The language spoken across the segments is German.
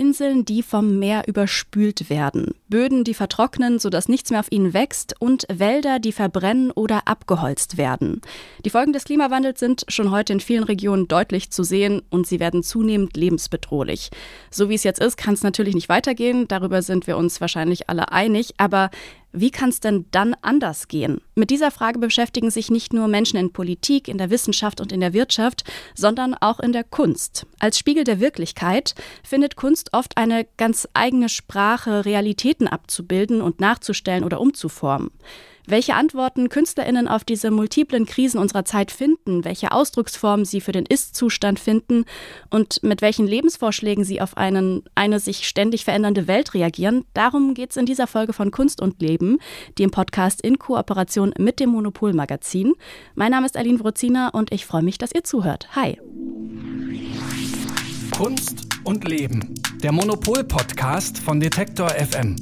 Inseln, die vom Meer überspült werden. Böden, die vertrocknen, sodass nichts mehr auf ihnen wächst und Wälder, die verbrennen oder abgeholzt werden. Die Folgen des Klimawandels sind schon heute in vielen Regionen deutlich zu sehen und sie werden zunehmend lebensbedrohlich. So wie es jetzt ist, kann es natürlich nicht weitergehen, darüber sind wir uns wahrscheinlich alle einig, aber wie kann es denn dann anders gehen? Mit dieser Frage beschäftigen sich nicht nur Menschen in Politik, in der Wissenschaft und in der Wirtschaft, sondern auch in der Kunst. Als Spiegel der Wirklichkeit findet Kunst oft eine ganz eigene Sprache, Realitäten abzubilden und nachzustellen oder umzuformen. Welche Antworten Künstlerinnen auf diese multiplen Krisen unserer Zeit finden, welche Ausdrucksformen sie für den Ist-Zustand finden und mit welchen Lebensvorschlägen sie auf einen, eine sich ständig verändernde Welt reagieren, darum geht es in dieser Folge von Kunst und Leben, dem Podcast in Kooperation mit dem Monopol Magazin. Mein Name ist Aline Wrozina und ich freue mich, dass ihr zuhört. Hi. Kunst und Leben, der Monopol-Podcast von Detektor FM.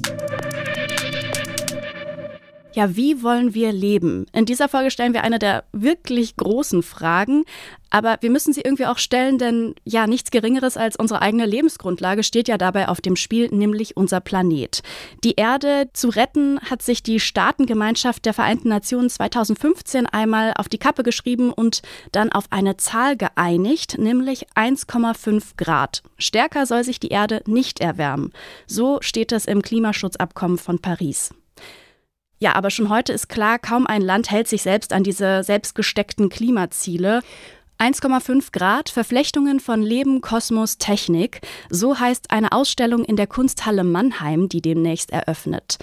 Ja, wie wollen wir leben? In dieser Folge stellen wir eine der wirklich großen Fragen, aber wir müssen sie irgendwie auch stellen, denn ja, nichts Geringeres als unsere eigene Lebensgrundlage steht ja dabei auf dem Spiel, nämlich unser Planet. Die Erde zu retten hat sich die Staatengemeinschaft der Vereinten Nationen 2015 einmal auf die Kappe geschrieben und dann auf eine Zahl geeinigt, nämlich 1,5 Grad. Stärker soll sich die Erde nicht erwärmen. So steht es im Klimaschutzabkommen von Paris. Ja, aber schon heute ist klar, kaum ein Land hält sich selbst an diese selbstgesteckten Klimaziele. 1,5 Grad Verflechtungen von Leben, Kosmos, Technik. So heißt eine Ausstellung in der Kunsthalle Mannheim, die demnächst eröffnet.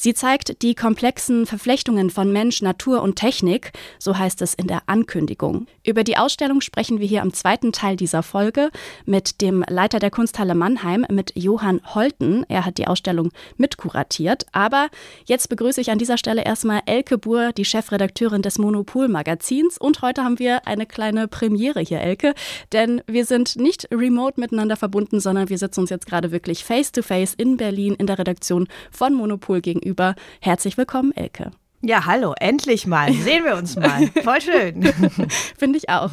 Sie zeigt die komplexen Verflechtungen von Mensch, Natur und Technik, so heißt es in der Ankündigung. Über die Ausstellung sprechen wir hier im zweiten Teil dieser Folge mit dem Leiter der Kunsthalle Mannheim, mit Johann Holten. Er hat die Ausstellung mitkuratiert. Aber jetzt begrüße ich an dieser Stelle erstmal Elke Buhr, die Chefredakteurin des Monopol-Magazins. Und heute haben wir eine kleine Premiere hier, Elke, denn wir sind nicht remote miteinander verbunden, sondern wir sitzen uns jetzt gerade wirklich face-to-face -face in Berlin in der Redaktion von Monopol gegenüber gegenüber. Herzlich willkommen, Elke. Ja, hallo, endlich mal. Sehen wir uns mal. Voll schön. Finde ich auch.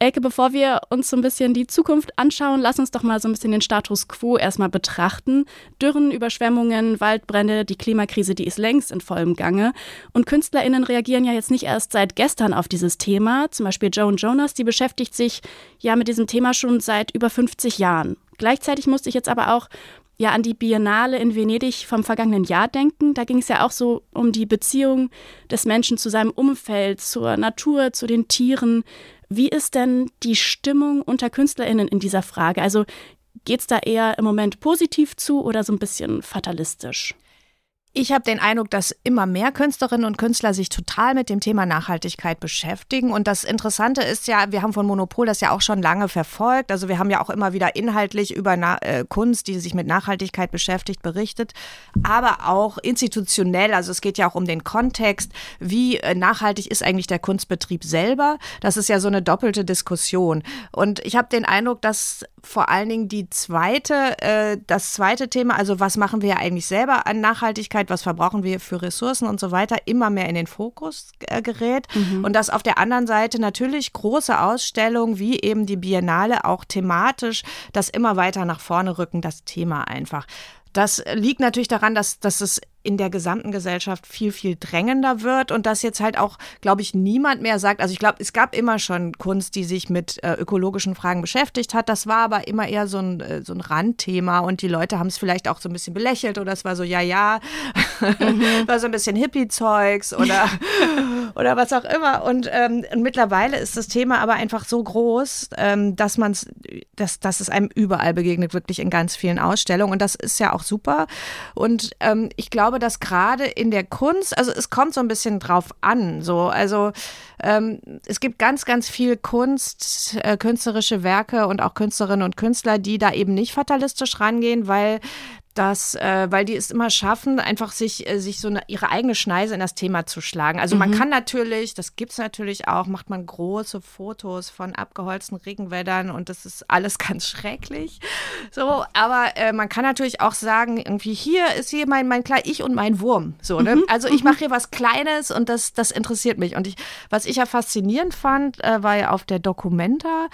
Elke, bevor wir uns so ein bisschen die Zukunft anschauen, lass uns doch mal so ein bisschen den Status quo erstmal betrachten. Dürren, Überschwemmungen, Waldbrände, die Klimakrise, die ist längst in vollem Gange. Und KünstlerInnen reagieren ja jetzt nicht erst seit gestern auf dieses Thema. Zum Beispiel Joan Jonas, die beschäftigt sich ja mit diesem Thema schon seit über 50 Jahren. Gleichzeitig musste ich jetzt aber auch ja an die Biennale in Venedig vom vergangenen Jahr denken. Da ging es ja auch so um die Beziehung des Menschen zu seinem Umfeld, zur Natur, zu den Tieren. Wie ist denn die Stimmung unter KünstlerInnen in dieser Frage? Also geht es da eher im Moment positiv zu oder so ein bisschen fatalistisch? Ich habe den Eindruck, dass immer mehr Künstlerinnen und Künstler sich total mit dem Thema Nachhaltigkeit beschäftigen. Und das Interessante ist ja, wir haben von Monopol das ja auch schon lange verfolgt. Also wir haben ja auch immer wieder inhaltlich über Na äh, Kunst, die sich mit Nachhaltigkeit beschäftigt, berichtet. Aber auch institutionell, also es geht ja auch um den Kontext, wie äh, nachhaltig ist eigentlich der Kunstbetrieb selber. Das ist ja so eine doppelte Diskussion. Und ich habe den Eindruck, dass vor allen Dingen die zweite, äh, das zweite Thema, also was machen wir eigentlich selber an Nachhaltigkeit, was verbrauchen wir für Ressourcen und so weiter, immer mehr in den Fokus äh, gerät. Mhm. Und dass auf der anderen Seite natürlich große Ausstellungen wie eben die Biennale auch thematisch das immer weiter nach vorne rücken, das Thema einfach. Das liegt natürlich daran, dass, dass es in der gesamten Gesellschaft viel, viel drängender wird und dass jetzt halt auch, glaube ich, niemand mehr sagt, also ich glaube, es gab immer schon Kunst, die sich mit äh, ökologischen Fragen beschäftigt hat. Das war aber immer eher so ein, äh, so ein Randthema und die Leute haben es vielleicht auch so ein bisschen belächelt oder es war so, ja, ja, mhm. war so ein bisschen Hippie-Zeugs oder, oder was auch immer. Und, ähm, und, mittlerweile ist das Thema aber einfach so groß, ähm, dass man es, dass, dass es einem überall begegnet, wirklich in ganz vielen Ausstellungen. Und das ist ja auch super. Und ähm, ich glaube, glaube, dass gerade in der Kunst, also es kommt so ein bisschen drauf an, so, also ähm, es gibt ganz, ganz viel Kunst, äh, künstlerische Werke und auch Künstlerinnen und Künstler, die da eben nicht fatalistisch rangehen, weil dass, äh, weil die es immer schaffen, einfach sich, äh, sich so eine, ihre eigene Schneise in das Thema zu schlagen. Also mhm. man kann natürlich, das gibt es natürlich auch, macht man große Fotos von abgeholzten Regenwäldern und das ist alles ganz schrecklich. So, aber äh, man kann natürlich auch sagen, irgendwie hier ist hier mein, mein Kleid, ich und mein Wurm. So, ne? Mhm. Also ich mhm. mache hier was Kleines und das, das interessiert mich. Und ich, was ich ja faszinierend fand, äh, war ja auf der Documenta,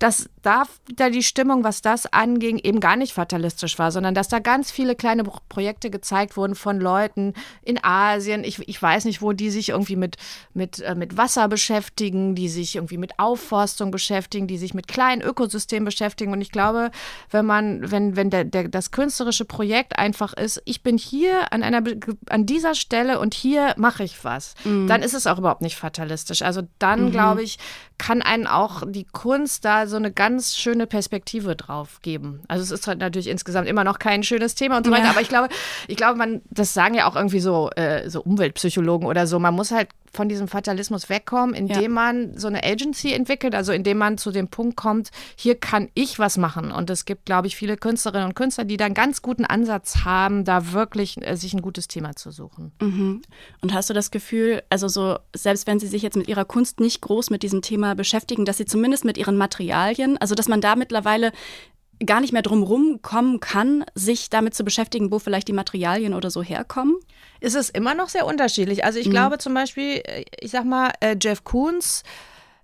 dass da da die Stimmung, was das anging, eben gar nicht fatalistisch war, sondern dass da ganz viele kleine Projekte gezeigt wurden von Leuten in Asien. Ich, ich weiß nicht, wo die sich irgendwie mit, mit, äh, mit Wasser beschäftigen, die sich irgendwie mit Aufforstung beschäftigen, die sich mit kleinen Ökosystemen beschäftigen. Und ich glaube, wenn man, wenn, wenn der, der, das künstlerische Projekt einfach ist, ich bin hier an einer an dieser Stelle und hier mache ich was, mhm. dann ist es auch überhaupt nicht fatalistisch. Also dann, mhm. glaube ich, kann einen auch die Kunst da so eine ganz schöne Perspektive drauf geben. Also es ist halt natürlich insgesamt immer noch kein schönes Thema und so weiter, ja. aber ich glaube, ich glaube, man, das sagen ja auch irgendwie so, äh, so Umweltpsychologen oder so, man muss halt von diesem Fatalismus wegkommen, indem ja. man so eine Agency entwickelt, also indem man zu dem Punkt kommt, hier kann ich was machen. Und es gibt, glaube ich, viele Künstlerinnen und Künstler, die da einen ganz guten Ansatz haben, da wirklich äh, sich ein gutes Thema zu suchen. Mhm. Und hast du das Gefühl, also so, selbst wenn sie sich jetzt mit ihrer Kunst nicht groß mit diesem Thema beschäftigen, dass sie zumindest mit ihren Materialien, also dass man da mittlerweile gar nicht mehr drum kommen kann, sich damit zu beschäftigen, wo vielleicht die Materialien oder so herkommen? Ist es immer noch sehr unterschiedlich. Also ich mhm. glaube zum Beispiel, äh, ich sag mal, äh, Jeff Koons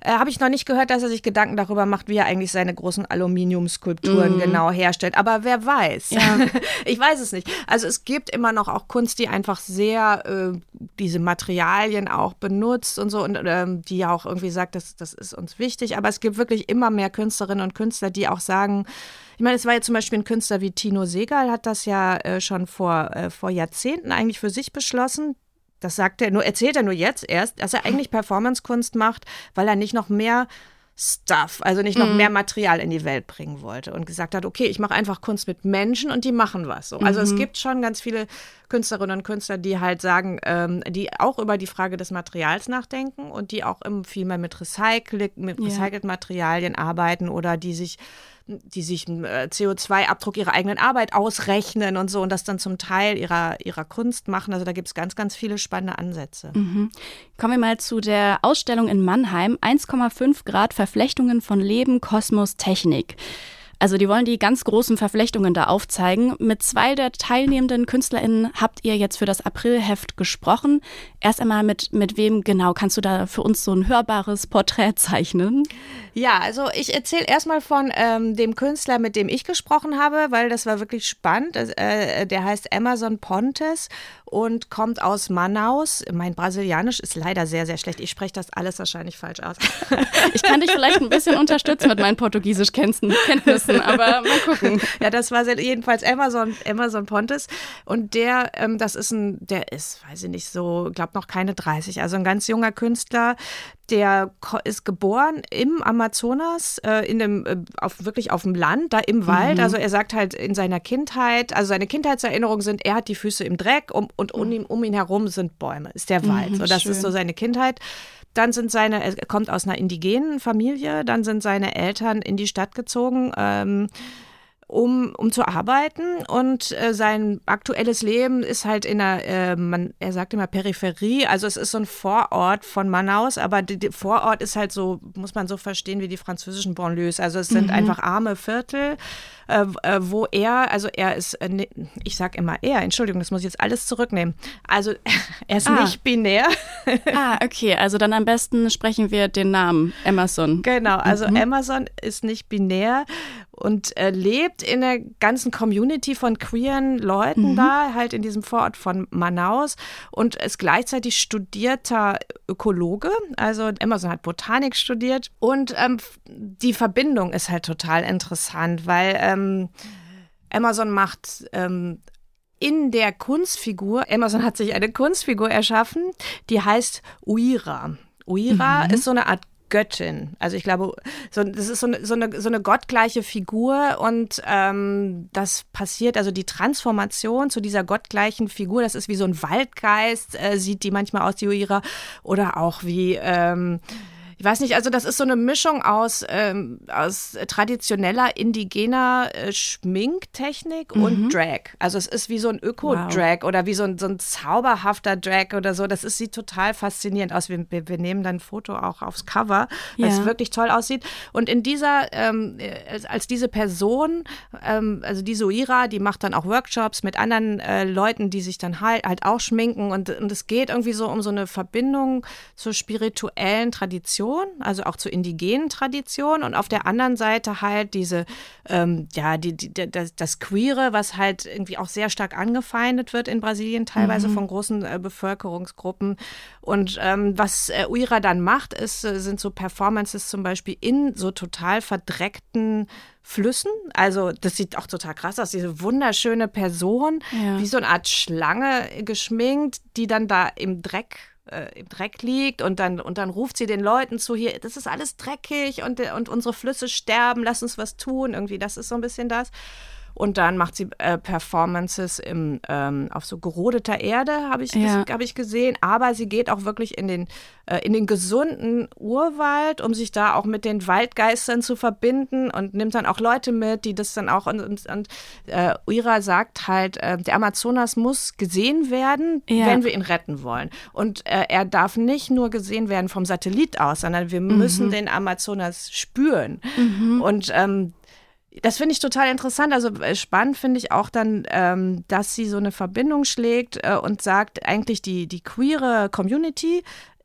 äh, habe ich noch nicht gehört, dass er sich Gedanken darüber macht, wie er eigentlich seine großen Aluminiumskulpturen mm. genau herstellt. Aber wer weiß? Ja. ich weiß es nicht. Also es gibt immer noch auch Kunst, die einfach sehr äh, diese Materialien auch benutzt und so und ähm, die auch irgendwie sagt, das, das ist uns wichtig. Aber es gibt wirklich immer mehr Künstlerinnen und Künstler, die auch sagen, ich meine, es war ja zum Beispiel ein Künstler wie Tino Segal, hat das ja äh, schon vor, äh, vor Jahrzehnten eigentlich für sich beschlossen. Das sagt er nur, erzählt er nur jetzt erst, dass er eigentlich Performancekunst macht, weil er nicht noch mehr Stuff, also nicht noch mhm. mehr Material in die Welt bringen wollte und gesagt hat, okay, ich mache einfach Kunst mit Menschen und die machen was. So. Also mhm. es gibt schon ganz viele Künstlerinnen und Künstler, die halt sagen, ähm, die auch über die Frage des Materials nachdenken und die auch viel mehr mit, Recycle, mit recycelten Materialien arbeiten oder die sich die sich einen äh, CO2-Abdruck ihrer eigenen Arbeit ausrechnen und so und das dann zum Teil ihrer, ihrer Kunst machen. Also da gibt es ganz, ganz viele spannende Ansätze. Mhm. Kommen wir mal zu der Ausstellung in Mannheim. 1,5 Grad Verflechtungen von Leben, Kosmos, Technik. Also die wollen die ganz großen Verflechtungen da aufzeigen. Mit zwei der teilnehmenden KünstlerInnen habt ihr jetzt für das Aprilheft gesprochen. Erst einmal mit, mit wem genau kannst du da für uns so ein hörbares Porträt zeichnen? Ja, also ich erzähle erstmal von ähm, dem Künstler, mit dem ich gesprochen habe, weil das war wirklich spannend. Äh, der heißt Amazon Pontes und kommt aus Manaus. Mein Brasilianisch ist leider sehr, sehr schlecht. Ich spreche das alles wahrscheinlich falsch aus. ich kann dich vielleicht ein bisschen unterstützen mit meinen Portugiesisch-Kenntnissen, aber mal gucken. Ja, das war jedenfalls Amazon, Amazon Pontes. Und der, ähm, das ist ein, der ist, weiß ich nicht, so, glaube noch keine 30, also ein ganz junger Künstler, der ist geboren im Amazonas, äh, in dem, äh, auf, wirklich auf dem Land, da im Wald. Mhm. Also er sagt halt in seiner Kindheit, also seine Kindheitserinnerungen sind, er hat die Füße im Dreck um, und um, ihn, um ihn herum sind Bäume, ist der Wald. Mhm, so, das schön. ist so seine Kindheit. Dann sind seine, er kommt aus einer indigenen Familie, dann sind seine Eltern in die Stadt gezogen. Ähm, um, um zu arbeiten und äh, sein aktuelles Leben ist halt in der, äh, man, er sagt immer Peripherie, also es ist so ein Vorort von Manaus, aber der Vorort ist halt so, muss man so verstehen wie die französischen Banlieues, also es sind mhm. einfach arme Viertel, äh, äh wo er, also er ist, äh, ich sag immer er, Entschuldigung, das muss ich jetzt alles zurücknehmen, also er ist ah. nicht binär. ah, okay, also dann am besten sprechen wir den Namen Emerson. Genau, also mhm. Emerson ist nicht binär und äh, lebt in der ganzen Community von queeren Leuten mhm. da, halt in diesem Vorort von Manaus und ist gleichzeitig studierter Ökologe. Also Emerson hat Botanik studiert und ähm, die Verbindung ist halt total interessant, weil ähm, Amazon macht ähm, in der Kunstfigur, Amazon hat sich eine Kunstfigur erschaffen, die heißt Uira. Uira mhm. ist so eine Art Göttin. Also ich glaube, so, das ist so eine, so, eine, so eine gottgleiche Figur und ähm, das passiert, also die Transformation zu dieser gottgleichen Figur, das ist wie so ein Waldgeist, äh, sieht die manchmal aus, die Uira, oder auch wie ähm, ich weiß nicht, also das ist so eine Mischung aus, ähm, aus traditioneller indigener äh, Schminktechnik mhm. und Drag. Also es ist wie so ein Öko-Drag wow. oder wie so ein, so ein zauberhafter Drag oder so. Das ist, sieht total faszinierend aus. Wir, wir nehmen dann ein Foto auch aufs Cover, weil ja. es wirklich toll aussieht. Und in dieser, ähm, als, als, diese Person, ähm, also die Soira, die macht dann auch Workshops mit anderen äh, Leuten, die sich dann halt, halt auch schminken. Und, und es geht irgendwie so um so eine Verbindung zur spirituellen Tradition Tradition, also auch zur indigenen Tradition und auf der anderen Seite halt diese, ähm, ja, die, die, das, das Queere, was halt irgendwie auch sehr stark angefeindet wird in Brasilien, teilweise mhm. von großen äh, Bevölkerungsgruppen. Und ähm, was äh, Uira dann macht, ist, äh, sind so Performances zum Beispiel in so total verdreckten Flüssen. Also das sieht auch total krass aus. Diese wunderschöne Person, ja. wie so eine Art Schlange geschminkt, die dann da im Dreck äh, im Dreck liegt und dann, und dann ruft sie den Leuten zu, hier, das ist alles dreckig und, und unsere Flüsse sterben, lass uns was tun. Irgendwie, das ist so ein bisschen das. Und dann macht sie äh, Performances im, ähm, auf so gerodeter Erde, habe ich, ja. hab ich gesehen. Aber sie geht auch wirklich in den, äh, in den gesunden Urwald, um sich da auch mit den Waldgeistern zu verbinden und nimmt dann auch Leute mit, die das dann auch. Und, und, und äh, Uira sagt halt, äh, der Amazonas muss gesehen werden, ja. wenn wir ihn retten wollen. Und äh, er darf nicht nur gesehen werden vom Satellit aus, sondern wir mhm. müssen den Amazonas spüren. Mhm. Und ähm, das finde ich total interessant. Also äh, spannend finde ich auch dann, ähm, dass sie so eine Verbindung schlägt äh, und sagt, eigentlich die, die queere Community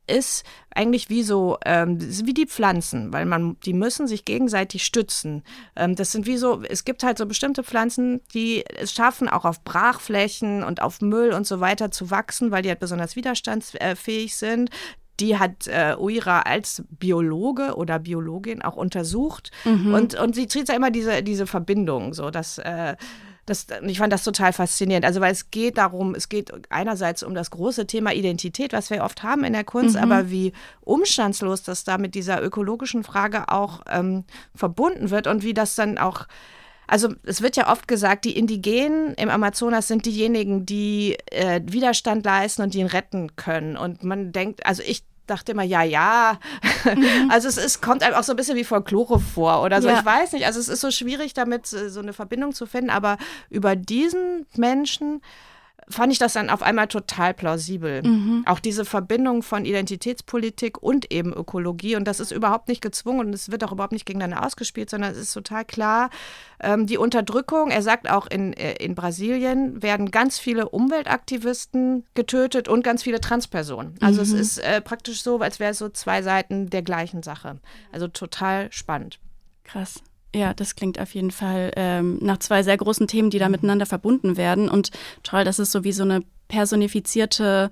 ist eigentlich wie so, ähm, wie die Pflanzen, weil man, die müssen sich gegenseitig stützen. Ähm, das sind wie so, es gibt halt so bestimmte Pflanzen, die es schaffen, auch auf Brachflächen und auf Müll und so weiter zu wachsen, weil die halt besonders widerstandsfähig sind die hat äh, Uira als Biologe oder Biologin auch untersucht. Mhm. Und, und sie zieht ja immer diese, diese Verbindung, so dass. Äh, das, ich fand das total faszinierend. Also, weil es geht darum, es geht einerseits um das große Thema Identität, was wir oft haben in der Kunst, mhm. aber wie umstandslos das da mit dieser ökologischen Frage auch ähm, verbunden wird und wie das dann auch also es wird ja oft gesagt, die Indigenen im Amazonas sind diejenigen, die äh, Widerstand leisten und die ihn retten können. Und man denkt, also ich dachte immer, ja, ja. Mhm. Also es ist, kommt einem auch so ein bisschen wie Folklore vor oder so. Ja. Ich weiß nicht. Also es ist so schwierig, damit äh, so eine Verbindung zu finden. Aber über diesen Menschen fand ich das dann auf einmal total plausibel. Mhm. Auch diese Verbindung von Identitätspolitik und eben Ökologie. Und das ist überhaupt nicht gezwungen und es wird auch überhaupt nicht gegeneinander ausgespielt, sondern es ist total klar, ähm, die Unterdrückung, er sagt auch in, äh, in Brasilien werden ganz viele Umweltaktivisten getötet und ganz viele Transpersonen. Also mhm. es ist äh, praktisch so, als wäre es so zwei Seiten der gleichen Sache. Also total spannend. Krass. Ja, das klingt auf jeden Fall ähm, nach zwei sehr großen Themen, die da mhm. miteinander verbunden werden. Und toll, dass es so wie so eine personifizierte,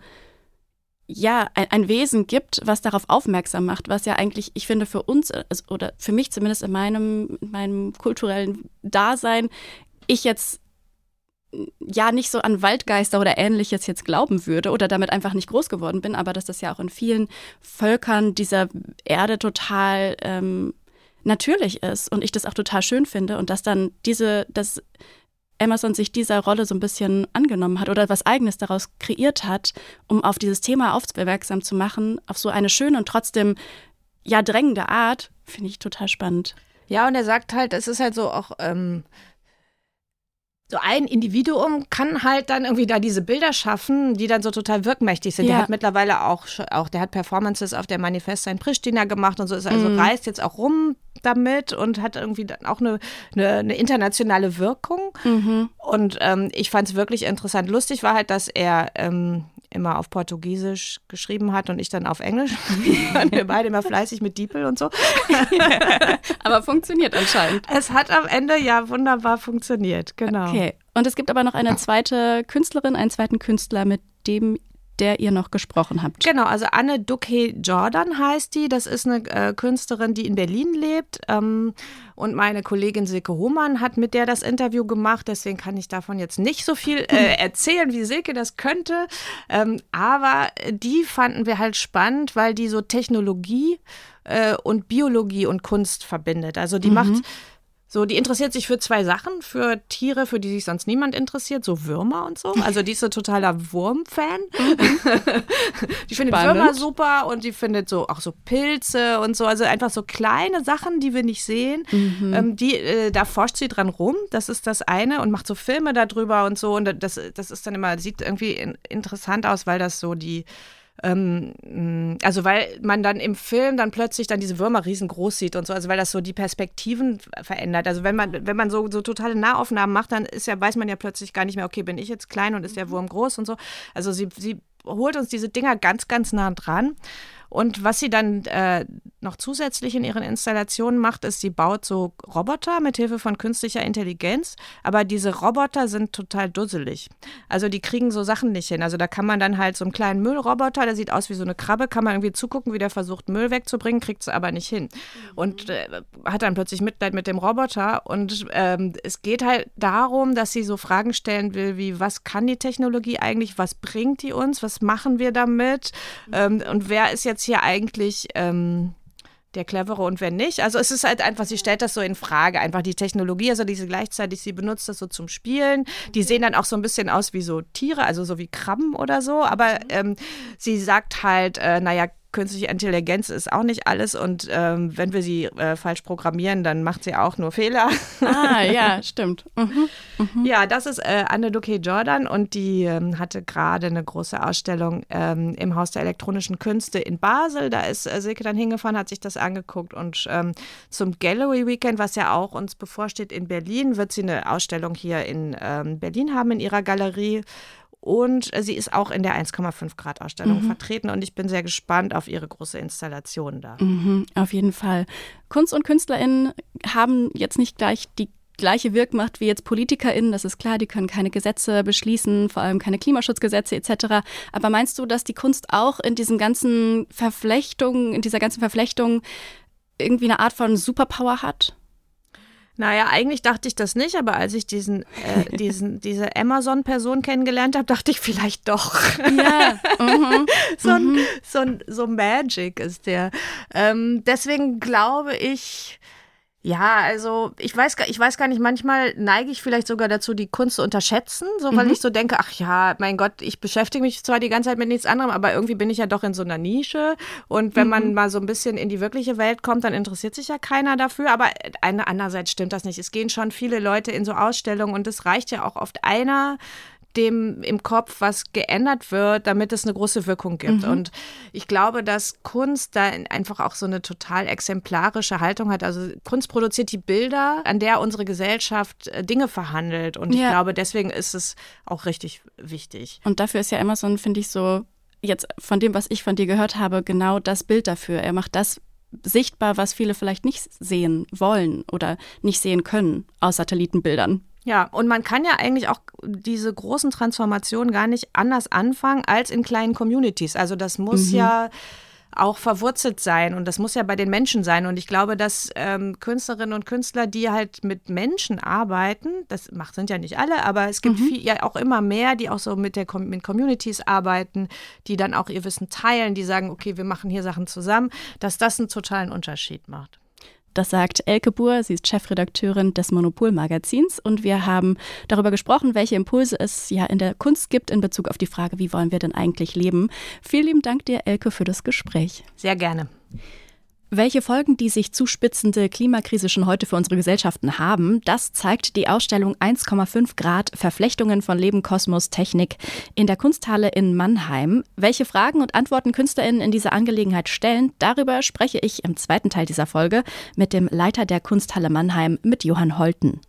ja, ein, ein, Wesen gibt, was darauf aufmerksam macht, was ja eigentlich, ich finde, für uns also, oder für mich zumindest in meinem, in meinem kulturellen Dasein, ich jetzt ja nicht so an Waldgeister oder ähnliches jetzt glauben würde oder damit einfach nicht groß geworden bin, aber dass das ja auch in vielen Völkern dieser Erde total ähm, natürlich ist und ich das auch total schön finde und dass dann diese, dass Amazon sich dieser Rolle so ein bisschen angenommen hat oder was Eigenes daraus kreiert hat, um auf dieses Thema aufmerksam zu machen, auf so eine schöne und trotzdem ja drängende Art, finde ich total spannend. Ja, und er sagt halt, es ist halt so auch ähm, so ein Individuum kann halt dann irgendwie da diese Bilder schaffen, die dann so total wirkmächtig sind. Ja. Der hat mittlerweile auch, auch, der hat Performances auf der Manifesta in Pristina gemacht und so ist also mhm. reist jetzt auch rum damit und hat irgendwie dann auch eine, eine, eine internationale Wirkung. Mhm. Und ähm, ich fand es wirklich interessant. Lustig war halt, dass er ähm, immer auf Portugiesisch geschrieben hat und ich dann auf Englisch. und wir beide immer fleißig mit Diepel und so. aber funktioniert anscheinend. Es hat am Ende ja wunderbar funktioniert, genau. Okay. Und es gibt aber noch eine zweite Künstlerin, einen zweiten Künstler, mit dem der ihr noch gesprochen habt. Genau, also Anne Duque Jordan heißt die. Das ist eine äh, Künstlerin, die in Berlin lebt. Ähm, und meine Kollegin Silke Hohmann hat mit der das Interview gemacht. Deswegen kann ich davon jetzt nicht so viel äh, erzählen, wie Silke das könnte. Ähm, aber die fanden wir halt spannend, weil die so Technologie äh, und Biologie und Kunst verbindet. Also die mhm. macht so, die interessiert sich für zwei Sachen, für Tiere, für die sich sonst niemand interessiert, so Würmer und so. Also die ist so totaler Wurmfan. die findet Spannend. Würmer super und die findet so auch so Pilze und so. Also einfach so kleine Sachen, die wir nicht sehen. Mhm. Ähm, die, äh, da forscht sie dran rum. Das ist das eine und macht so Filme darüber und so. Und das, das ist dann immer, sieht irgendwie interessant aus, weil das so die ähm, also weil man dann im Film dann plötzlich dann diese Würmer riesengroß sieht und so, also weil das so die Perspektiven verändert. Also wenn man, wenn man so, so totale Nahaufnahmen macht, dann ist ja, weiß man ja plötzlich gar nicht mehr, okay, bin ich jetzt klein und ist der Wurm groß und so. Also sie, sie holt uns diese Dinger ganz, ganz nah dran. Und was sie dann äh, noch zusätzlich in ihren Installationen macht, ist, sie baut so Roboter mit Hilfe von künstlicher Intelligenz. Aber diese Roboter sind total dusselig. Also die kriegen so Sachen nicht hin. Also da kann man dann halt so einen kleinen Müllroboter, der sieht aus wie so eine Krabbe, kann man irgendwie zugucken, wie der versucht, Müll wegzubringen, kriegt es aber nicht hin. Und äh, hat dann plötzlich Mitleid mit dem Roboter. Und ähm, es geht halt darum, dass sie so Fragen stellen will, wie was kann die Technologie eigentlich, was bringt die uns, was machen wir damit ähm, und wer ist jetzt hier eigentlich ähm, der Clevere und wer nicht. Also es ist halt einfach, sie stellt das so in Frage, einfach die Technologie, also diese gleichzeitig, sie benutzt das so zum Spielen. Die sehen dann auch so ein bisschen aus wie so Tiere, also so wie Krabben oder so, aber ähm, sie sagt halt, äh, naja, künstliche Intelligenz ist auch nicht alles und ähm, wenn wir sie äh, falsch programmieren, dann macht sie auch nur Fehler. Ah, ja, stimmt. Mhm. Mhm. Ja, das ist äh, Anne Duque Jordan und die ähm, hatte gerade eine große Ausstellung ähm, im Haus der elektronischen Künste in Basel. Da ist äh, Silke dann hingefahren, hat sich das angeguckt und ähm, zum Gallery Weekend, was ja auch uns bevorsteht in Berlin, wird sie eine Ausstellung hier in ähm, Berlin haben in ihrer Galerie und sie ist auch in der 1,5 Grad Ausstellung mhm. vertreten und ich bin sehr gespannt auf ihre große Installation da. Mhm, auf jeden Fall. Kunst- und KünstlerInnen haben jetzt nicht gleich die gleiche Wirkmacht wie jetzt PolitikerInnen, das ist klar, die können keine Gesetze beschließen, vor allem keine Klimaschutzgesetze etc. Aber meinst du, dass die Kunst auch in diesem ganzen Verflechtung, in dieser ganzen Verflechtung irgendwie eine Art von Superpower hat? Naja, eigentlich dachte ich das nicht, aber als ich diesen, äh, diesen, diese Amazon-Person kennengelernt habe, dachte ich vielleicht doch. Ja. Mhm. so, ein, mhm. so, ein, so Magic ist der. Ähm, deswegen glaube ich, ja, also ich weiß, ich weiß gar nicht, manchmal neige ich vielleicht sogar dazu, die Kunst zu unterschätzen, so weil mhm. ich so denke, ach ja, mein Gott, ich beschäftige mich zwar die ganze Zeit mit nichts anderem, aber irgendwie bin ich ja doch in so einer Nische. Und wenn mhm. man mal so ein bisschen in die wirkliche Welt kommt, dann interessiert sich ja keiner dafür. Aber andererseits stimmt das nicht. Es gehen schon viele Leute in so Ausstellungen und es reicht ja auch oft einer, dem im Kopf was geändert wird, damit es eine große Wirkung gibt. Mhm. Und ich glaube, dass Kunst da einfach auch so eine total exemplarische Haltung hat. Also Kunst produziert die Bilder, an der unsere Gesellschaft äh, Dinge verhandelt. Und ja. ich glaube, deswegen ist es auch richtig wichtig. Und dafür ist ja Emerson, finde ich, so jetzt von dem, was ich von dir gehört habe, genau das Bild dafür. Er macht das sichtbar, was viele vielleicht nicht sehen wollen oder nicht sehen können aus Satellitenbildern. Ja, und man kann ja eigentlich auch diese großen Transformationen gar nicht anders anfangen als in kleinen Communities. Also das muss mhm. ja auch verwurzelt sein und das muss ja bei den Menschen sein. Und ich glaube, dass ähm, Künstlerinnen und Künstler, die halt mit Menschen arbeiten, das macht, sind ja nicht alle, aber es gibt mhm. viel, ja auch immer mehr, die auch so mit, der, mit Communities arbeiten, die dann auch ihr Wissen teilen, die sagen, okay, wir machen hier Sachen zusammen, dass das einen totalen Unterschied macht. Das sagt Elke Buhr, sie ist Chefredakteurin des Monopol-Magazins und wir haben darüber gesprochen, welche Impulse es ja in der Kunst gibt in Bezug auf die Frage, wie wollen wir denn eigentlich leben. Vielen lieben Dank dir, Elke, für das Gespräch. Sehr gerne. Welche Folgen die sich zuspitzende Klimakrise schon heute für unsere Gesellschaften haben, das zeigt die Ausstellung 1,5 Grad Verflechtungen von Leben, Kosmos, Technik in der Kunsthalle in Mannheim. Welche Fragen und Antworten KünstlerInnen in dieser Angelegenheit stellen, darüber spreche ich im zweiten Teil dieser Folge mit dem Leiter der Kunsthalle Mannheim, mit Johann Holten.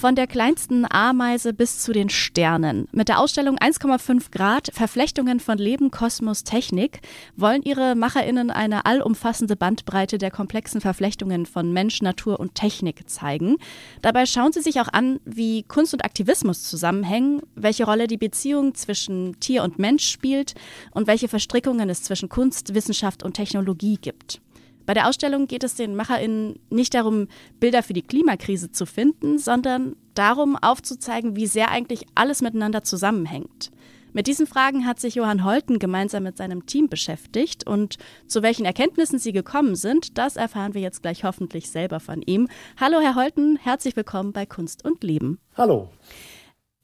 Von der kleinsten Ameise bis zu den Sternen. Mit der Ausstellung 1,5 Grad Verflechtungen von Leben, Kosmos, Technik wollen ihre MacherInnen eine allumfassende Bandbreite der komplexen Verflechtungen von Mensch, Natur und Technik zeigen. Dabei schauen sie sich auch an, wie Kunst und Aktivismus zusammenhängen, welche Rolle die Beziehung zwischen Tier und Mensch spielt und welche Verstrickungen es zwischen Kunst, Wissenschaft und Technologie gibt. Bei der Ausstellung geht es den MacherInnen nicht darum, Bilder für die Klimakrise zu finden, sondern darum, aufzuzeigen, wie sehr eigentlich alles miteinander zusammenhängt. Mit diesen Fragen hat sich Johann Holten gemeinsam mit seinem Team beschäftigt und zu welchen Erkenntnissen sie gekommen sind, das erfahren wir jetzt gleich hoffentlich selber von ihm. Hallo Herr Holten, herzlich willkommen bei Kunst und Leben. Hallo.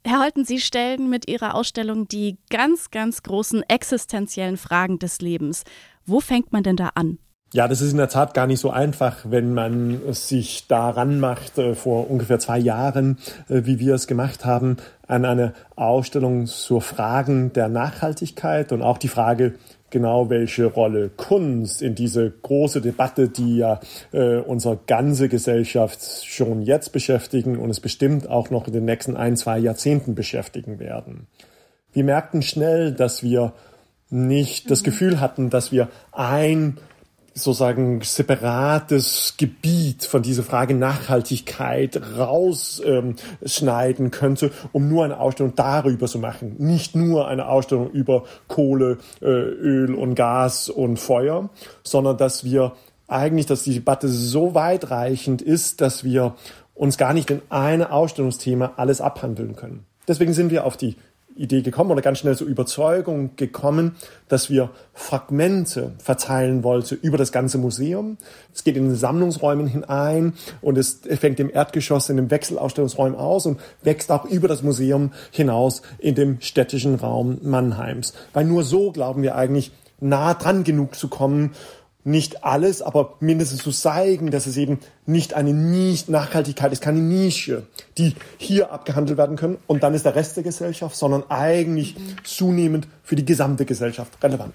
Herr Holten, Sie stellen mit Ihrer Ausstellung die ganz, ganz großen existenziellen Fragen des Lebens. Wo fängt man denn da an? Ja, das ist in der Tat gar nicht so einfach, wenn man sich daran macht, äh, vor ungefähr zwei Jahren, äh, wie wir es gemacht haben, an eine Ausstellung zur Fragen der Nachhaltigkeit und auch die Frage, genau welche Rolle Kunst in diese große Debatte, die ja äh, unsere ganze Gesellschaft schon jetzt beschäftigen und es bestimmt auch noch in den nächsten ein, zwei Jahrzehnten beschäftigen werden. Wir merkten schnell, dass wir nicht das Gefühl hatten, dass wir ein sozusagen separates Gebiet von dieser Frage Nachhaltigkeit rausschneiden ähm, könnte, um nur eine Ausstellung darüber zu machen. Nicht nur eine Ausstellung über Kohle, äh, Öl und Gas und Feuer, sondern dass wir eigentlich, dass die Debatte so weitreichend ist, dass wir uns gar nicht in eine Ausstellungsthema alles abhandeln können. Deswegen sind wir auf die Idee gekommen oder ganz schnell zur Überzeugung gekommen, dass wir Fragmente verteilen wollten über das ganze Museum. Es geht in den Sammlungsräumen hinein und es fängt im Erdgeschoss in den Wechselausstellungsräumen aus und wächst auch über das Museum hinaus in dem städtischen Raum Mannheims. Weil nur so glauben wir eigentlich nah dran genug zu kommen, nicht alles, aber mindestens zu zeigen, dass es eben nicht eine Nische, Nachhaltigkeit ist keine Nische, die hier abgehandelt werden können und dann ist der Rest der Gesellschaft, sondern eigentlich zunehmend für die gesamte Gesellschaft relevant.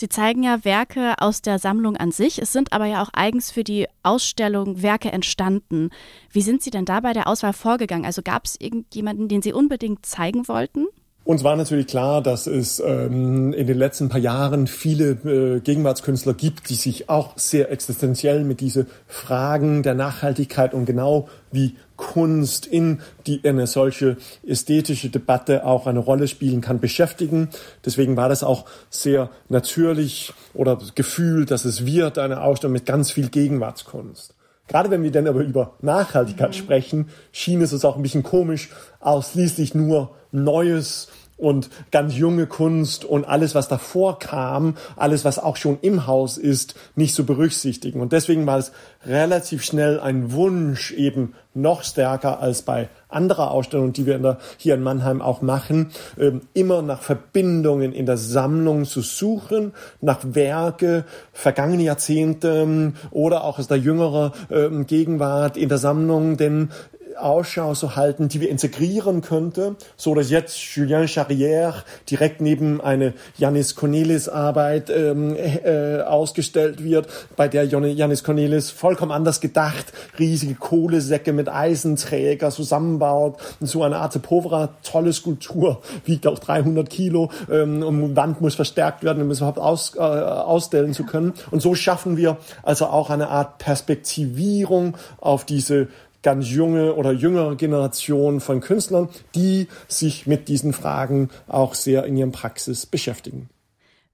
Sie zeigen ja Werke aus der Sammlung an sich. Es sind aber ja auch eigens für die Ausstellung Werke entstanden. Wie sind Sie denn da bei der Auswahl vorgegangen? Also gab es irgendjemanden, den Sie unbedingt zeigen wollten? Uns war natürlich klar, dass es ähm, in den letzten paar Jahren viele äh, Gegenwartskünstler gibt, die sich auch sehr existenziell mit diese Fragen der Nachhaltigkeit und genau wie Kunst in die eine solche ästhetische Debatte auch eine Rolle spielen kann, beschäftigen. Deswegen war das auch sehr natürlich oder gefühlt, dass es wird eine Ausstellung mit ganz viel Gegenwartskunst. Gerade wenn wir dann aber über Nachhaltigkeit mhm. sprechen, schien es uns auch ein bisschen komisch, ausschließlich nur Neues und ganz junge Kunst und alles, was davor kam, alles, was auch schon im Haus ist, nicht zu berücksichtigen. Und deswegen war es relativ schnell ein Wunsch, eben noch stärker als bei anderer Ausstellungen, die wir in der, hier in Mannheim auch machen, ähm, immer nach Verbindungen in der Sammlung zu suchen, nach Werke vergangene Jahrzehnte ähm, oder auch aus der jüngeren ähm, Gegenwart in der Sammlung, denn Ausschau zu halten, die wir integrieren könnte, so dass jetzt Julien Charrière direkt neben eine Janis Cornelis Arbeit ähm, äh, ausgestellt wird, bei der Janis Cornelis vollkommen anders gedacht riesige Kohlesäcke mit Eisenträger zusammenbaut so eine Arte Povera tolle Skulptur wiegt auch 300 Kilo ähm, und Wand muss verstärkt werden, um es überhaupt aus, äh, ausstellen zu können. Und so schaffen wir also auch eine Art Perspektivierung auf diese ganz junge oder jüngere Generation von Künstlern, die sich mit diesen Fragen auch sehr in ihren Praxis beschäftigen.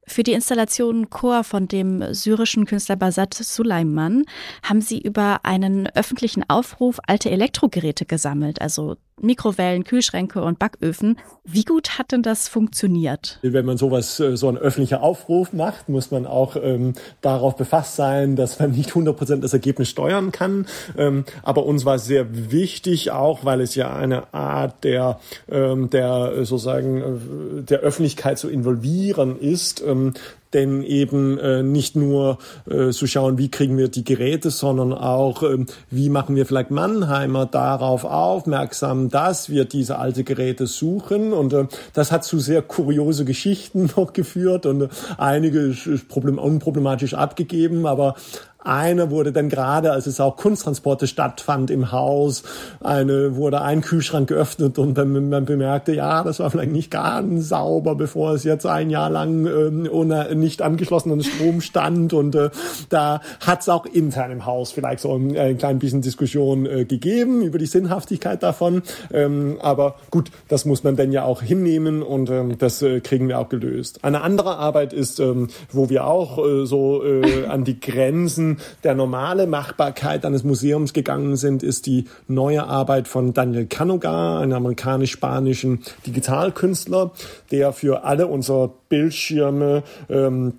Für die Installation Chor von dem syrischen Künstler Basat Suleiman haben Sie über einen öffentlichen Aufruf alte Elektrogeräte gesammelt, also Mikrowellen, Kühlschränke und Backöfen. Wie gut hat denn das funktioniert? Wenn man sowas, äh, so ein öffentlicher Aufruf macht, muss man auch ähm, darauf befasst sein, dass man nicht 100 Prozent das Ergebnis steuern kann. Ähm, aber uns war es sehr wichtig, auch weil es ja eine Art der, ähm, der äh, sozusagen äh, der Öffentlichkeit zu involvieren ist, ähm, denn eben äh, nicht nur äh, zu schauen, wie kriegen wir die Geräte, sondern auch, äh, wie machen wir vielleicht Mannheimer darauf aufmerksam, dass wir diese alte Geräte suchen. Und äh, das hat zu sehr kuriose Geschichten noch geführt und äh, einige problem unproblematisch abgegeben, aber eine wurde dann gerade, als es auch Kunsttransporte stattfand im Haus, eine wurde ein Kühlschrank geöffnet und man, man bemerkte, ja, das war vielleicht nicht ganz sauber, bevor es jetzt ein Jahr lang ähm, ohne nicht angeschlossenen Strom stand und äh, da hat es auch intern im Haus vielleicht so ein, ein klein bisschen Diskussion äh, gegeben über die Sinnhaftigkeit davon, ähm, aber gut, das muss man dann ja auch hinnehmen und ähm, das äh, kriegen wir auch gelöst. Eine andere Arbeit ist, ähm, wo wir auch äh, so äh, an die Grenzen der normale Machbarkeit eines Museums gegangen sind, ist die neue Arbeit von Daniel Canoga, einem amerikanisch-spanischen Digitalkünstler, der für alle unsere Bildschirme ähm,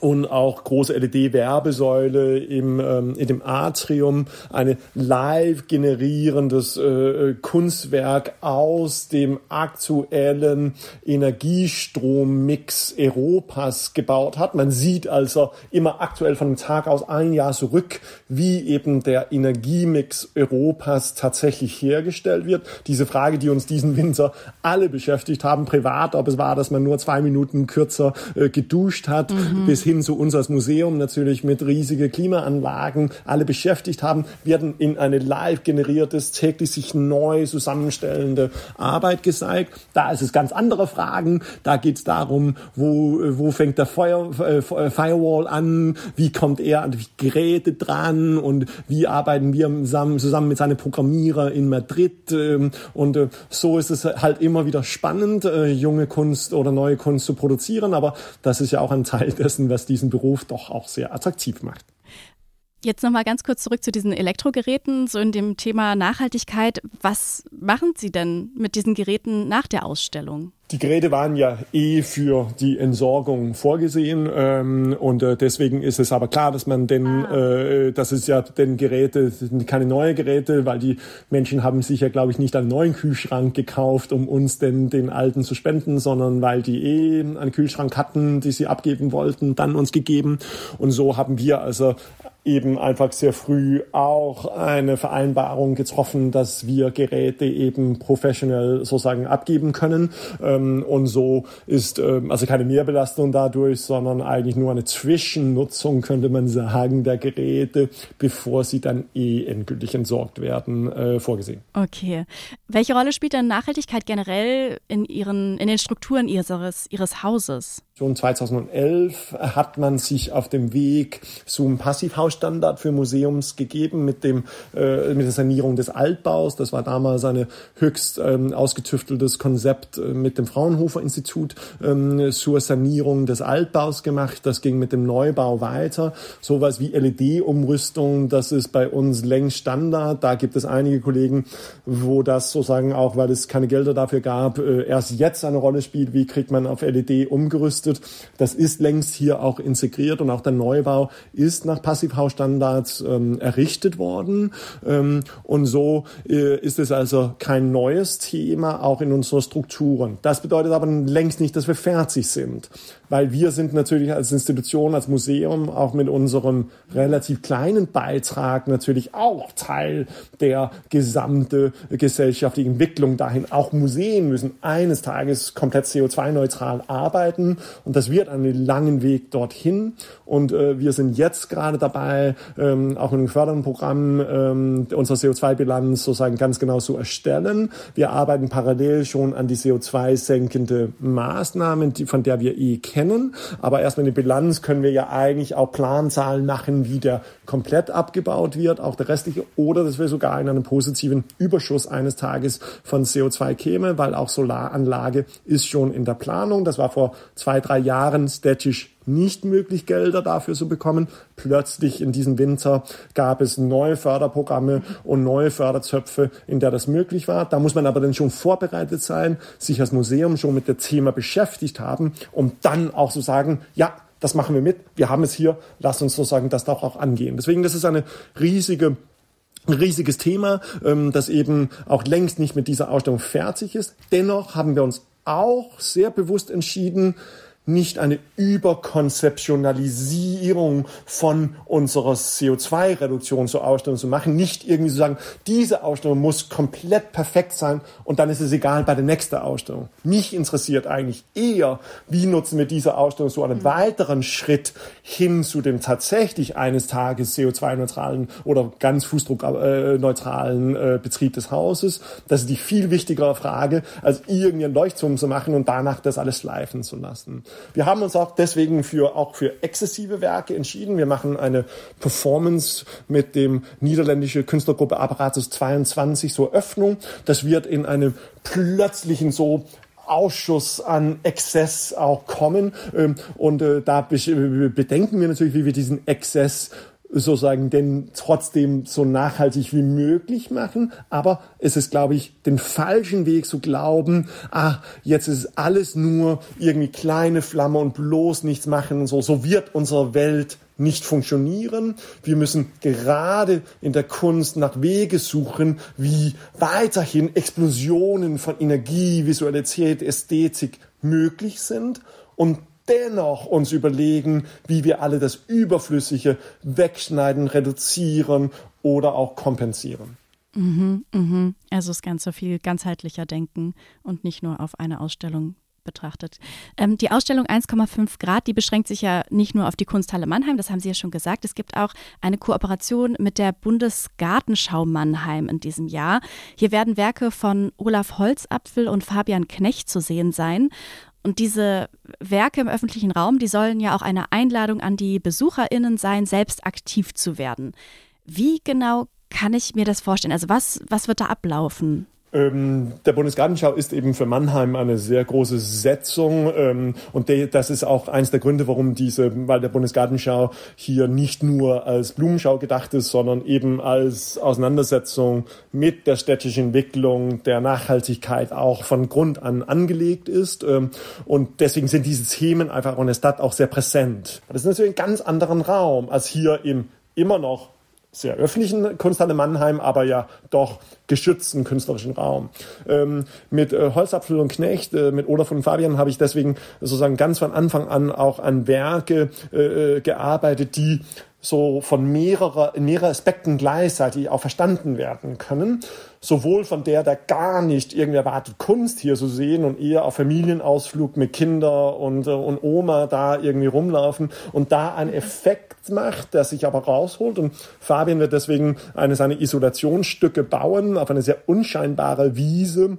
und auch große LED-Werbesäule im ähm, in dem Atrium, eine live generierendes äh, Kunstwerk aus dem aktuellen Energiestrommix Europas gebaut hat. Man sieht also immer aktuell von dem Tag aus ein Jahr zurück, wie eben der Energiemix Europas tatsächlich hergestellt wird. Diese Frage, die uns diesen Winter alle beschäftigt haben, privat, ob es war, dass man nur zwei Minuten kürzer äh, geduscht hat, mhm. bis hin zu uns als Museum natürlich mit riesige Klimaanlagen alle beschäftigt haben, werden in eine live generiertes, täglich sich neu zusammenstellende Arbeit gezeigt. Da ist es ganz andere Fragen. Da geht es darum, wo, wo fängt der Feuer, äh, Firewall an, wie kommt er an die Geräte dran und wie arbeiten wir zusammen, zusammen mit seinen Programmierer in Madrid. Ähm, und äh, so ist es halt immer wieder spannend, äh, junge Kunst oder neue Kunst zu produzieren. Aber das ist ja auch ein Teil dessen, was diesen Beruf doch auch sehr attraktiv macht. Jetzt nochmal ganz kurz zurück zu diesen Elektrogeräten, so in dem Thema Nachhaltigkeit. Was machen Sie denn mit diesen Geräten nach der Ausstellung? Die Geräte waren ja eh für die Entsorgung vorgesehen ähm, und äh, deswegen ist es aber klar, dass man denn, ah. äh, das ist ja denn Geräte, sind keine neue Geräte, weil die Menschen haben sich ja, glaube ich, nicht einen neuen Kühlschrank gekauft, um uns denn den alten zu spenden, sondern weil die eh einen Kühlschrank hatten, die sie abgeben wollten, dann uns gegeben und so haben wir also eben einfach sehr früh auch eine Vereinbarung getroffen, dass wir Geräte eben professionell sozusagen abgeben können. Ähm, und so ist ähm, also keine Mehrbelastung dadurch, sondern eigentlich nur eine Zwischennutzung, könnte man sagen, der Geräte, bevor sie dann eh endgültig entsorgt werden, äh, vorgesehen. Okay. Welche Rolle spielt denn Nachhaltigkeit generell in, ihren, in den Strukturen ihres, ihres Hauses? Schon 2011 hat man sich auf dem Weg zum Passivhausstandard für Museums gegeben mit dem äh, mit der Sanierung des Altbaus. Das war damals ein höchst ähm, ausgetüfteltes Konzept äh, mit dem Fraunhofer Institut ähm, zur Sanierung des Altbaus gemacht. Das ging mit dem Neubau weiter. Sowas wie LED-Umrüstung, das ist bei uns längst Standard. Da gibt es einige Kollegen, wo das sozusagen auch, weil es keine Gelder dafür gab, äh, erst jetzt eine Rolle spielt. Wie kriegt man auf LED umgerüstet? Gerüstet. Das ist längst hier auch integriert und auch der Neubau ist nach Passivhausstandards ähm, errichtet worden. Ähm, und so äh, ist es also kein neues Thema, auch in unseren Strukturen. Das bedeutet aber längst nicht, dass wir fertig sind weil wir sind natürlich als Institution, als Museum auch mit unserem relativ kleinen Beitrag natürlich auch Teil der gesamten gesellschaftlichen Entwicklung dahin. Auch Museen müssen eines Tages komplett CO2-neutral arbeiten und das wird einen langen Weg dorthin. Und äh, wir sind jetzt gerade dabei, ähm, auch in einem fördernden Programm ähm, unsere CO2-Bilanz sozusagen ganz genau zu erstellen. Wir arbeiten parallel schon an die CO2-senkende Maßnahmen, die, von der wir eh kennen kennen. Aber erst mit Bilanz können wir ja eigentlich auch Planzahlen machen, wie der komplett abgebaut wird, auch der restliche, oder dass wir sogar in einem positiven Überschuss eines Tages von CO2 kämen, weil auch Solaranlage ist schon in der Planung. Das war vor zwei, drei Jahren städtisch nicht möglich, Gelder dafür zu bekommen. Plötzlich in diesem Winter gab es neue Förderprogramme und neue Förderzöpfe, in der das möglich war. Da muss man aber dann schon vorbereitet sein, sich als Museum schon mit dem Thema beschäftigt haben, um dann auch zu sagen, ja, das machen wir mit, wir haben es hier, lass uns sozusagen das doch auch angehen. Deswegen, das ist eine riesige ein riesiges Thema, ähm, das eben auch längst nicht mit dieser Ausstellung fertig ist. Dennoch haben wir uns auch sehr bewusst entschieden, nicht eine Überkonzeptionalisierung von unserer CO2-Reduktion zur Ausstellung zu machen, nicht irgendwie zu sagen, diese Ausstellung muss komplett perfekt sein und dann ist es egal bei der nächsten Ausstellung. Mich interessiert eigentlich eher, wie nutzen wir diese Ausstellung so einen mhm. weiteren Schritt hin zu dem tatsächlich eines Tages CO2-neutralen oder ganz fußdruckneutralen äh, Betrieb des Hauses. Das ist die viel wichtigere Frage, als irgendeinen Leuchtturm zu machen und danach das alles schleifen zu lassen. Wir haben uns auch deswegen für, auch für exzessive Werke entschieden. Wir machen eine Performance mit dem niederländische Künstlergruppe Apparatus 22 so Öffnung. Das wird in einem plötzlichen so Ausschuss an Exzess auch kommen. Ähm, und äh, da bedenken wir natürlich, wie wir diesen Exzess sozusagen denn trotzdem so nachhaltig wie möglich machen. Aber es ist, glaube ich, den falschen Weg zu glauben, ah, jetzt ist alles nur irgendwie kleine Flamme und bloß nichts machen und so. So wird unsere Welt nicht funktionieren. Wir müssen gerade in der Kunst nach Wege suchen, wie weiterhin Explosionen von Energie, Visualität, Ästhetik möglich sind und dennoch uns überlegen, wie wir alle das Überflüssige wegschneiden, reduzieren oder auch kompensieren. Mhm, mhm. Also das Ganze viel ganzheitlicher denken und nicht nur auf eine Ausstellung betrachtet. Ähm, die Ausstellung 1,5 Grad, die beschränkt sich ja nicht nur auf die Kunsthalle Mannheim, das haben Sie ja schon gesagt. Es gibt auch eine Kooperation mit der Bundesgartenschau Mannheim in diesem Jahr. Hier werden Werke von Olaf Holzapfel und Fabian Knecht zu sehen sein. Und diese Werke im öffentlichen Raum, die sollen ja auch eine Einladung an die BesucherInnen sein, selbst aktiv zu werden. Wie genau kann ich mir das vorstellen? Also was, was wird da ablaufen? Ähm, der Bundesgartenschau ist eben für Mannheim eine sehr große Setzung ähm, und de, das ist auch eins der Gründe, warum diese, weil der Bundesgartenschau hier nicht nur als Blumenschau gedacht ist, sondern eben als Auseinandersetzung mit der städtischen Entwicklung, der Nachhaltigkeit auch von Grund an angelegt ist ähm, und deswegen sind diese Themen einfach in der Stadt auch sehr präsent. Das ist natürlich ein ganz anderen Raum als hier im immer noch sehr öffentlichen Kunsthalle Mannheim, aber ja doch geschützten künstlerischen Raum. Ähm, mit äh, Holzapfel und Knecht, äh, mit Olaf und Fabian habe ich deswegen sozusagen ganz von Anfang an auch an Werke äh, äh gearbeitet, die so von mehrerer, in mehreren Aspekten gleichzeitig auch verstanden werden können. Sowohl von der, der gar nicht irgendwie erwartet, Kunst hier zu sehen und eher auf Familienausflug mit Kinder und, äh, und Oma da irgendwie rumlaufen und da einen Effekt macht, der sich aber rausholt. Und Fabian wird deswegen eine seiner Isolationsstücke bauen auf eine sehr unscheinbare Wiese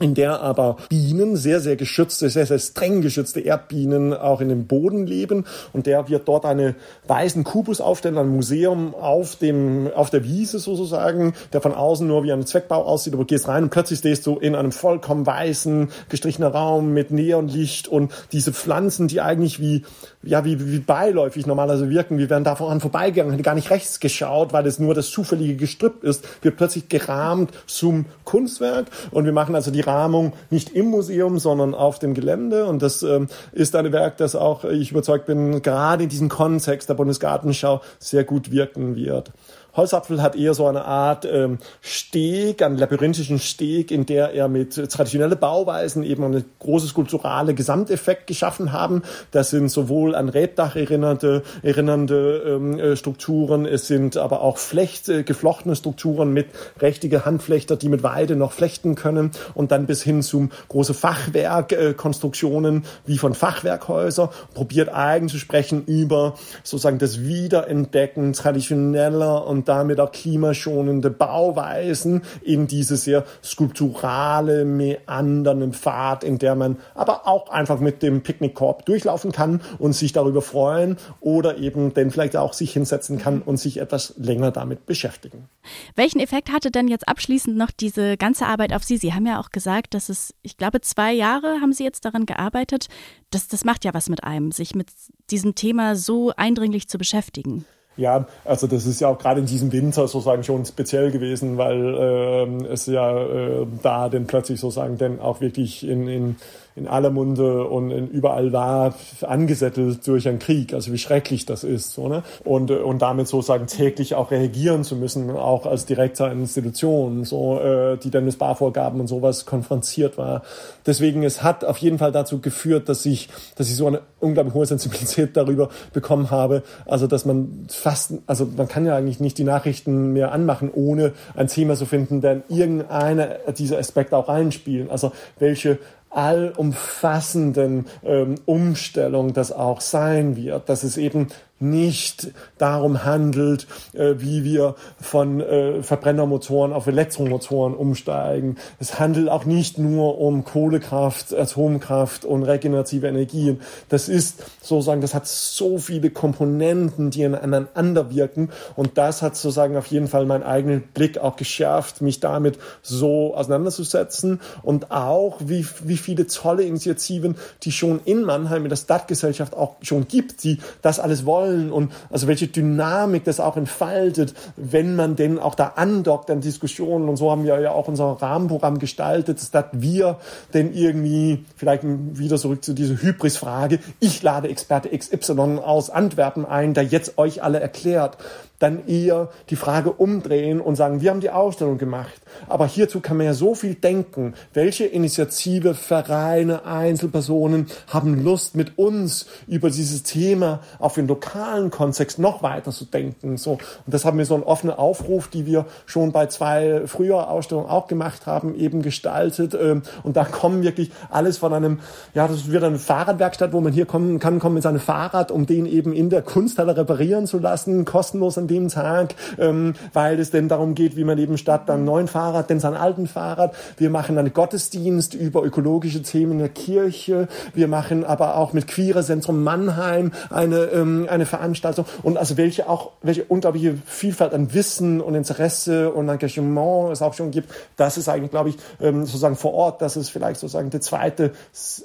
in der aber Bienen, sehr, sehr geschützte, sehr, sehr streng geschützte Erdbienen auch in dem Boden leben. Und der wird dort eine weißen Kubus aufstellen, ein Museum auf dem, auf der Wiese sozusagen, der von außen nur wie ein Zweckbau aussieht, aber gehst rein und plötzlich stehst du in einem vollkommen weißen, gestrichenen Raum mit Neonlicht und diese Pflanzen, die eigentlich wie, ja, wie, wie beiläufig normalerweise wirken, wir werden davon vorbeigegangen, hätte gar nicht rechts geschaut, weil es nur das zufällige Gestrüpp ist, wird plötzlich gerahmt zum Kunstwerk und wir machen also die Rahmung nicht im Museum, sondern auf dem Gelände. Und das ähm, ist ein Werk, das auch, ich überzeugt bin, gerade in diesem Kontext der Bundesgartenschau sehr gut wirken wird. Holzapfel hat eher so eine Art ähm, Steg, einen labyrinthischen Steg, in der er mit traditionellen Bauweisen eben einen großes skulpturale Gesamteffekt geschaffen haben. Das sind sowohl an Rebdach erinnernde, erinnernde ähm, äh, Strukturen, es sind aber auch Flecht, äh, geflochtene Strukturen mit rechtige Handflechter, die mit Weide noch flechten können und dann bis hin zum große Fachwerkkonstruktionen äh, wie von Fachwerkhäuser probiert eigentlich zu sprechen über sozusagen das Wiederentdecken traditioneller und damit auch klimaschonende Bauweisen in diese sehr skulpturale, meandernde Pfad, in der man aber auch einfach mit dem Picknickkorb durchlaufen kann und sich darüber freuen oder eben dann vielleicht auch sich hinsetzen kann und sich etwas länger damit beschäftigen. Welchen Effekt hatte denn jetzt abschließend noch diese ganze Arbeit auf Sie? Sie haben ja auch gesagt, dass es, ich glaube, zwei Jahre haben Sie jetzt daran gearbeitet. Das, das macht ja was mit einem, sich mit diesem Thema so eindringlich zu beschäftigen. Ja, also das ist ja auch gerade in diesem Winter sozusagen schon speziell gewesen, weil äh, es ja äh, da dann plötzlich sozusagen dann auch wirklich in, in in aller Munde und in überall war, angesettelt durch einen Krieg. Also wie schrecklich das ist. So, ne? und, und damit sozusagen täglich auch reagieren zu müssen, auch als Direktor einer Institution, so, äh, die dann mit Sparvorgaben und sowas konfrontiert war. Deswegen, es hat auf jeden Fall dazu geführt, dass ich, dass ich so eine unglaublich hohe Sensibilität darüber bekommen habe. Also, dass man fast, also man kann ja eigentlich nicht die Nachrichten mehr anmachen, ohne ein Thema zu finden, der in irgendeine dieser Aspekte auch reinspielen. Also, welche allumfassenden ähm, Umstellung das auch sein wird, dass es eben nicht darum handelt, äh, wie wir von äh, Verbrennermotoren auf Elektromotoren umsteigen. Es handelt auch nicht nur um Kohlekraft, Atomkraft und regenerative Energien. Das ist sozusagen, das hat so viele Komponenten, die aneinander wirken und das hat sozusagen auf jeden Fall meinen eigenen Blick auch geschärft, mich damit so auseinanderzusetzen und auch wie, wie viele tolle Initiativen, die schon in Mannheim in der Stadtgesellschaft auch schon gibt, die das alles wollen wollen und also welche Dynamik das auch entfaltet, wenn man denn auch da andockt an Diskussionen. Und so haben wir ja auch unser Rahmenprogramm gestaltet, statt wir denn irgendwie vielleicht wieder zurück zu dieser Hybris-Frage, ich lade Experte XY aus Antwerpen ein, der jetzt euch alle erklärt, dann eher die Frage umdrehen und sagen, wir haben die Ausstellung gemacht. Aber hierzu kann man ja so viel denken. Welche Initiative, Vereine, Einzelpersonen haben Lust, mit uns über dieses Thema auf den lokalen Kontext noch weiter zu denken? So. Und das haben wir so einen offenen Aufruf, die wir schon bei zwei früher Ausstellungen auch gemacht haben, eben gestaltet. Ähm, und da kommen wirklich alles von einem, ja, das wird eine Fahrradwerkstatt, wo man hier kommen kann, kommen mit seinem Fahrrad, um den eben in der Kunsthalle reparieren zu lassen, kostenlos an dem Tag, ähm, weil es denn darum geht, wie man eben statt dann neuen Fahrrad, denn sein alten Fahrrad, wir machen einen Gottesdienst über ökologische Themen in der Kirche, wir machen aber auch mit Queere Zentrum Mannheim eine, ähm, eine Veranstaltung. Und also welche auch, welche unglaubliche Vielfalt an Wissen und Interesse und Engagement es auch schon gibt, das ist eigentlich, glaube ich, ähm, sozusagen vor Ort, das ist vielleicht sozusagen die zweite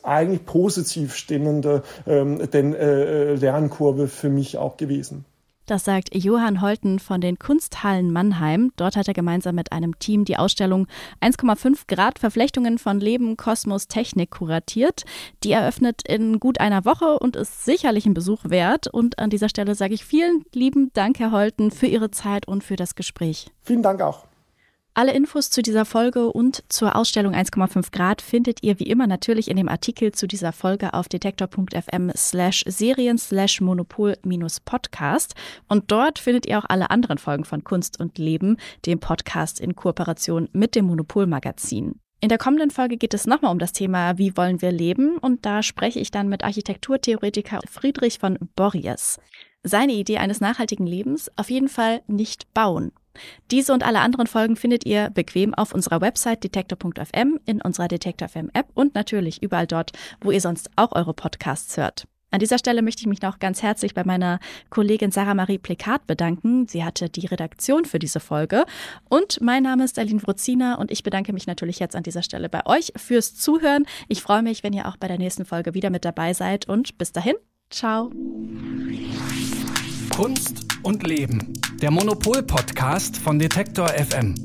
eigentlich positiv stimmende ähm, denn, äh, Lernkurve für mich auch gewesen. Das sagt Johann Holten von den Kunsthallen Mannheim. Dort hat er gemeinsam mit einem Team die Ausstellung 1,5 Grad Verflechtungen von Leben, Kosmos, Technik kuratiert. Die eröffnet in gut einer Woche und ist sicherlich ein Besuch wert. Und an dieser Stelle sage ich vielen lieben Dank, Herr Holten, für Ihre Zeit und für das Gespräch. Vielen Dank auch. Alle Infos zu dieser Folge und zur Ausstellung 1,5 Grad findet ihr wie immer natürlich in dem Artikel zu dieser Folge auf detektor.fm slash serien slash monopol minus podcast. Und dort findet ihr auch alle anderen Folgen von Kunst und Leben, dem Podcast in Kooperation mit dem Monopol Magazin. In der kommenden Folge geht es nochmal um das Thema Wie wollen wir leben? Und da spreche ich dann mit Architekturtheoretiker Friedrich von Borries. Seine Idee eines nachhaltigen Lebens auf jeden Fall nicht bauen. Diese und alle anderen Folgen findet ihr bequem auf unserer Website detektor.fm, in unserer Detektor FM App und natürlich überall dort, wo ihr sonst auch eure Podcasts hört. An dieser Stelle möchte ich mich noch ganz herzlich bei meiner Kollegin Sarah Marie Plekat bedanken. Sie hatte die Redaktion für diese Folge. Und mein Name ist Aline Wruzina und ich bedanke mich natürlich jetzt an dieser Stelle bei euch fürs Zuhören. Ich freue mich, wenn ihr auch bei der nächsten Folge wieder mit dabei seid und bis dahin, ciao. Kunst und Leben. Der Monopol-Podcast von Detektor FM.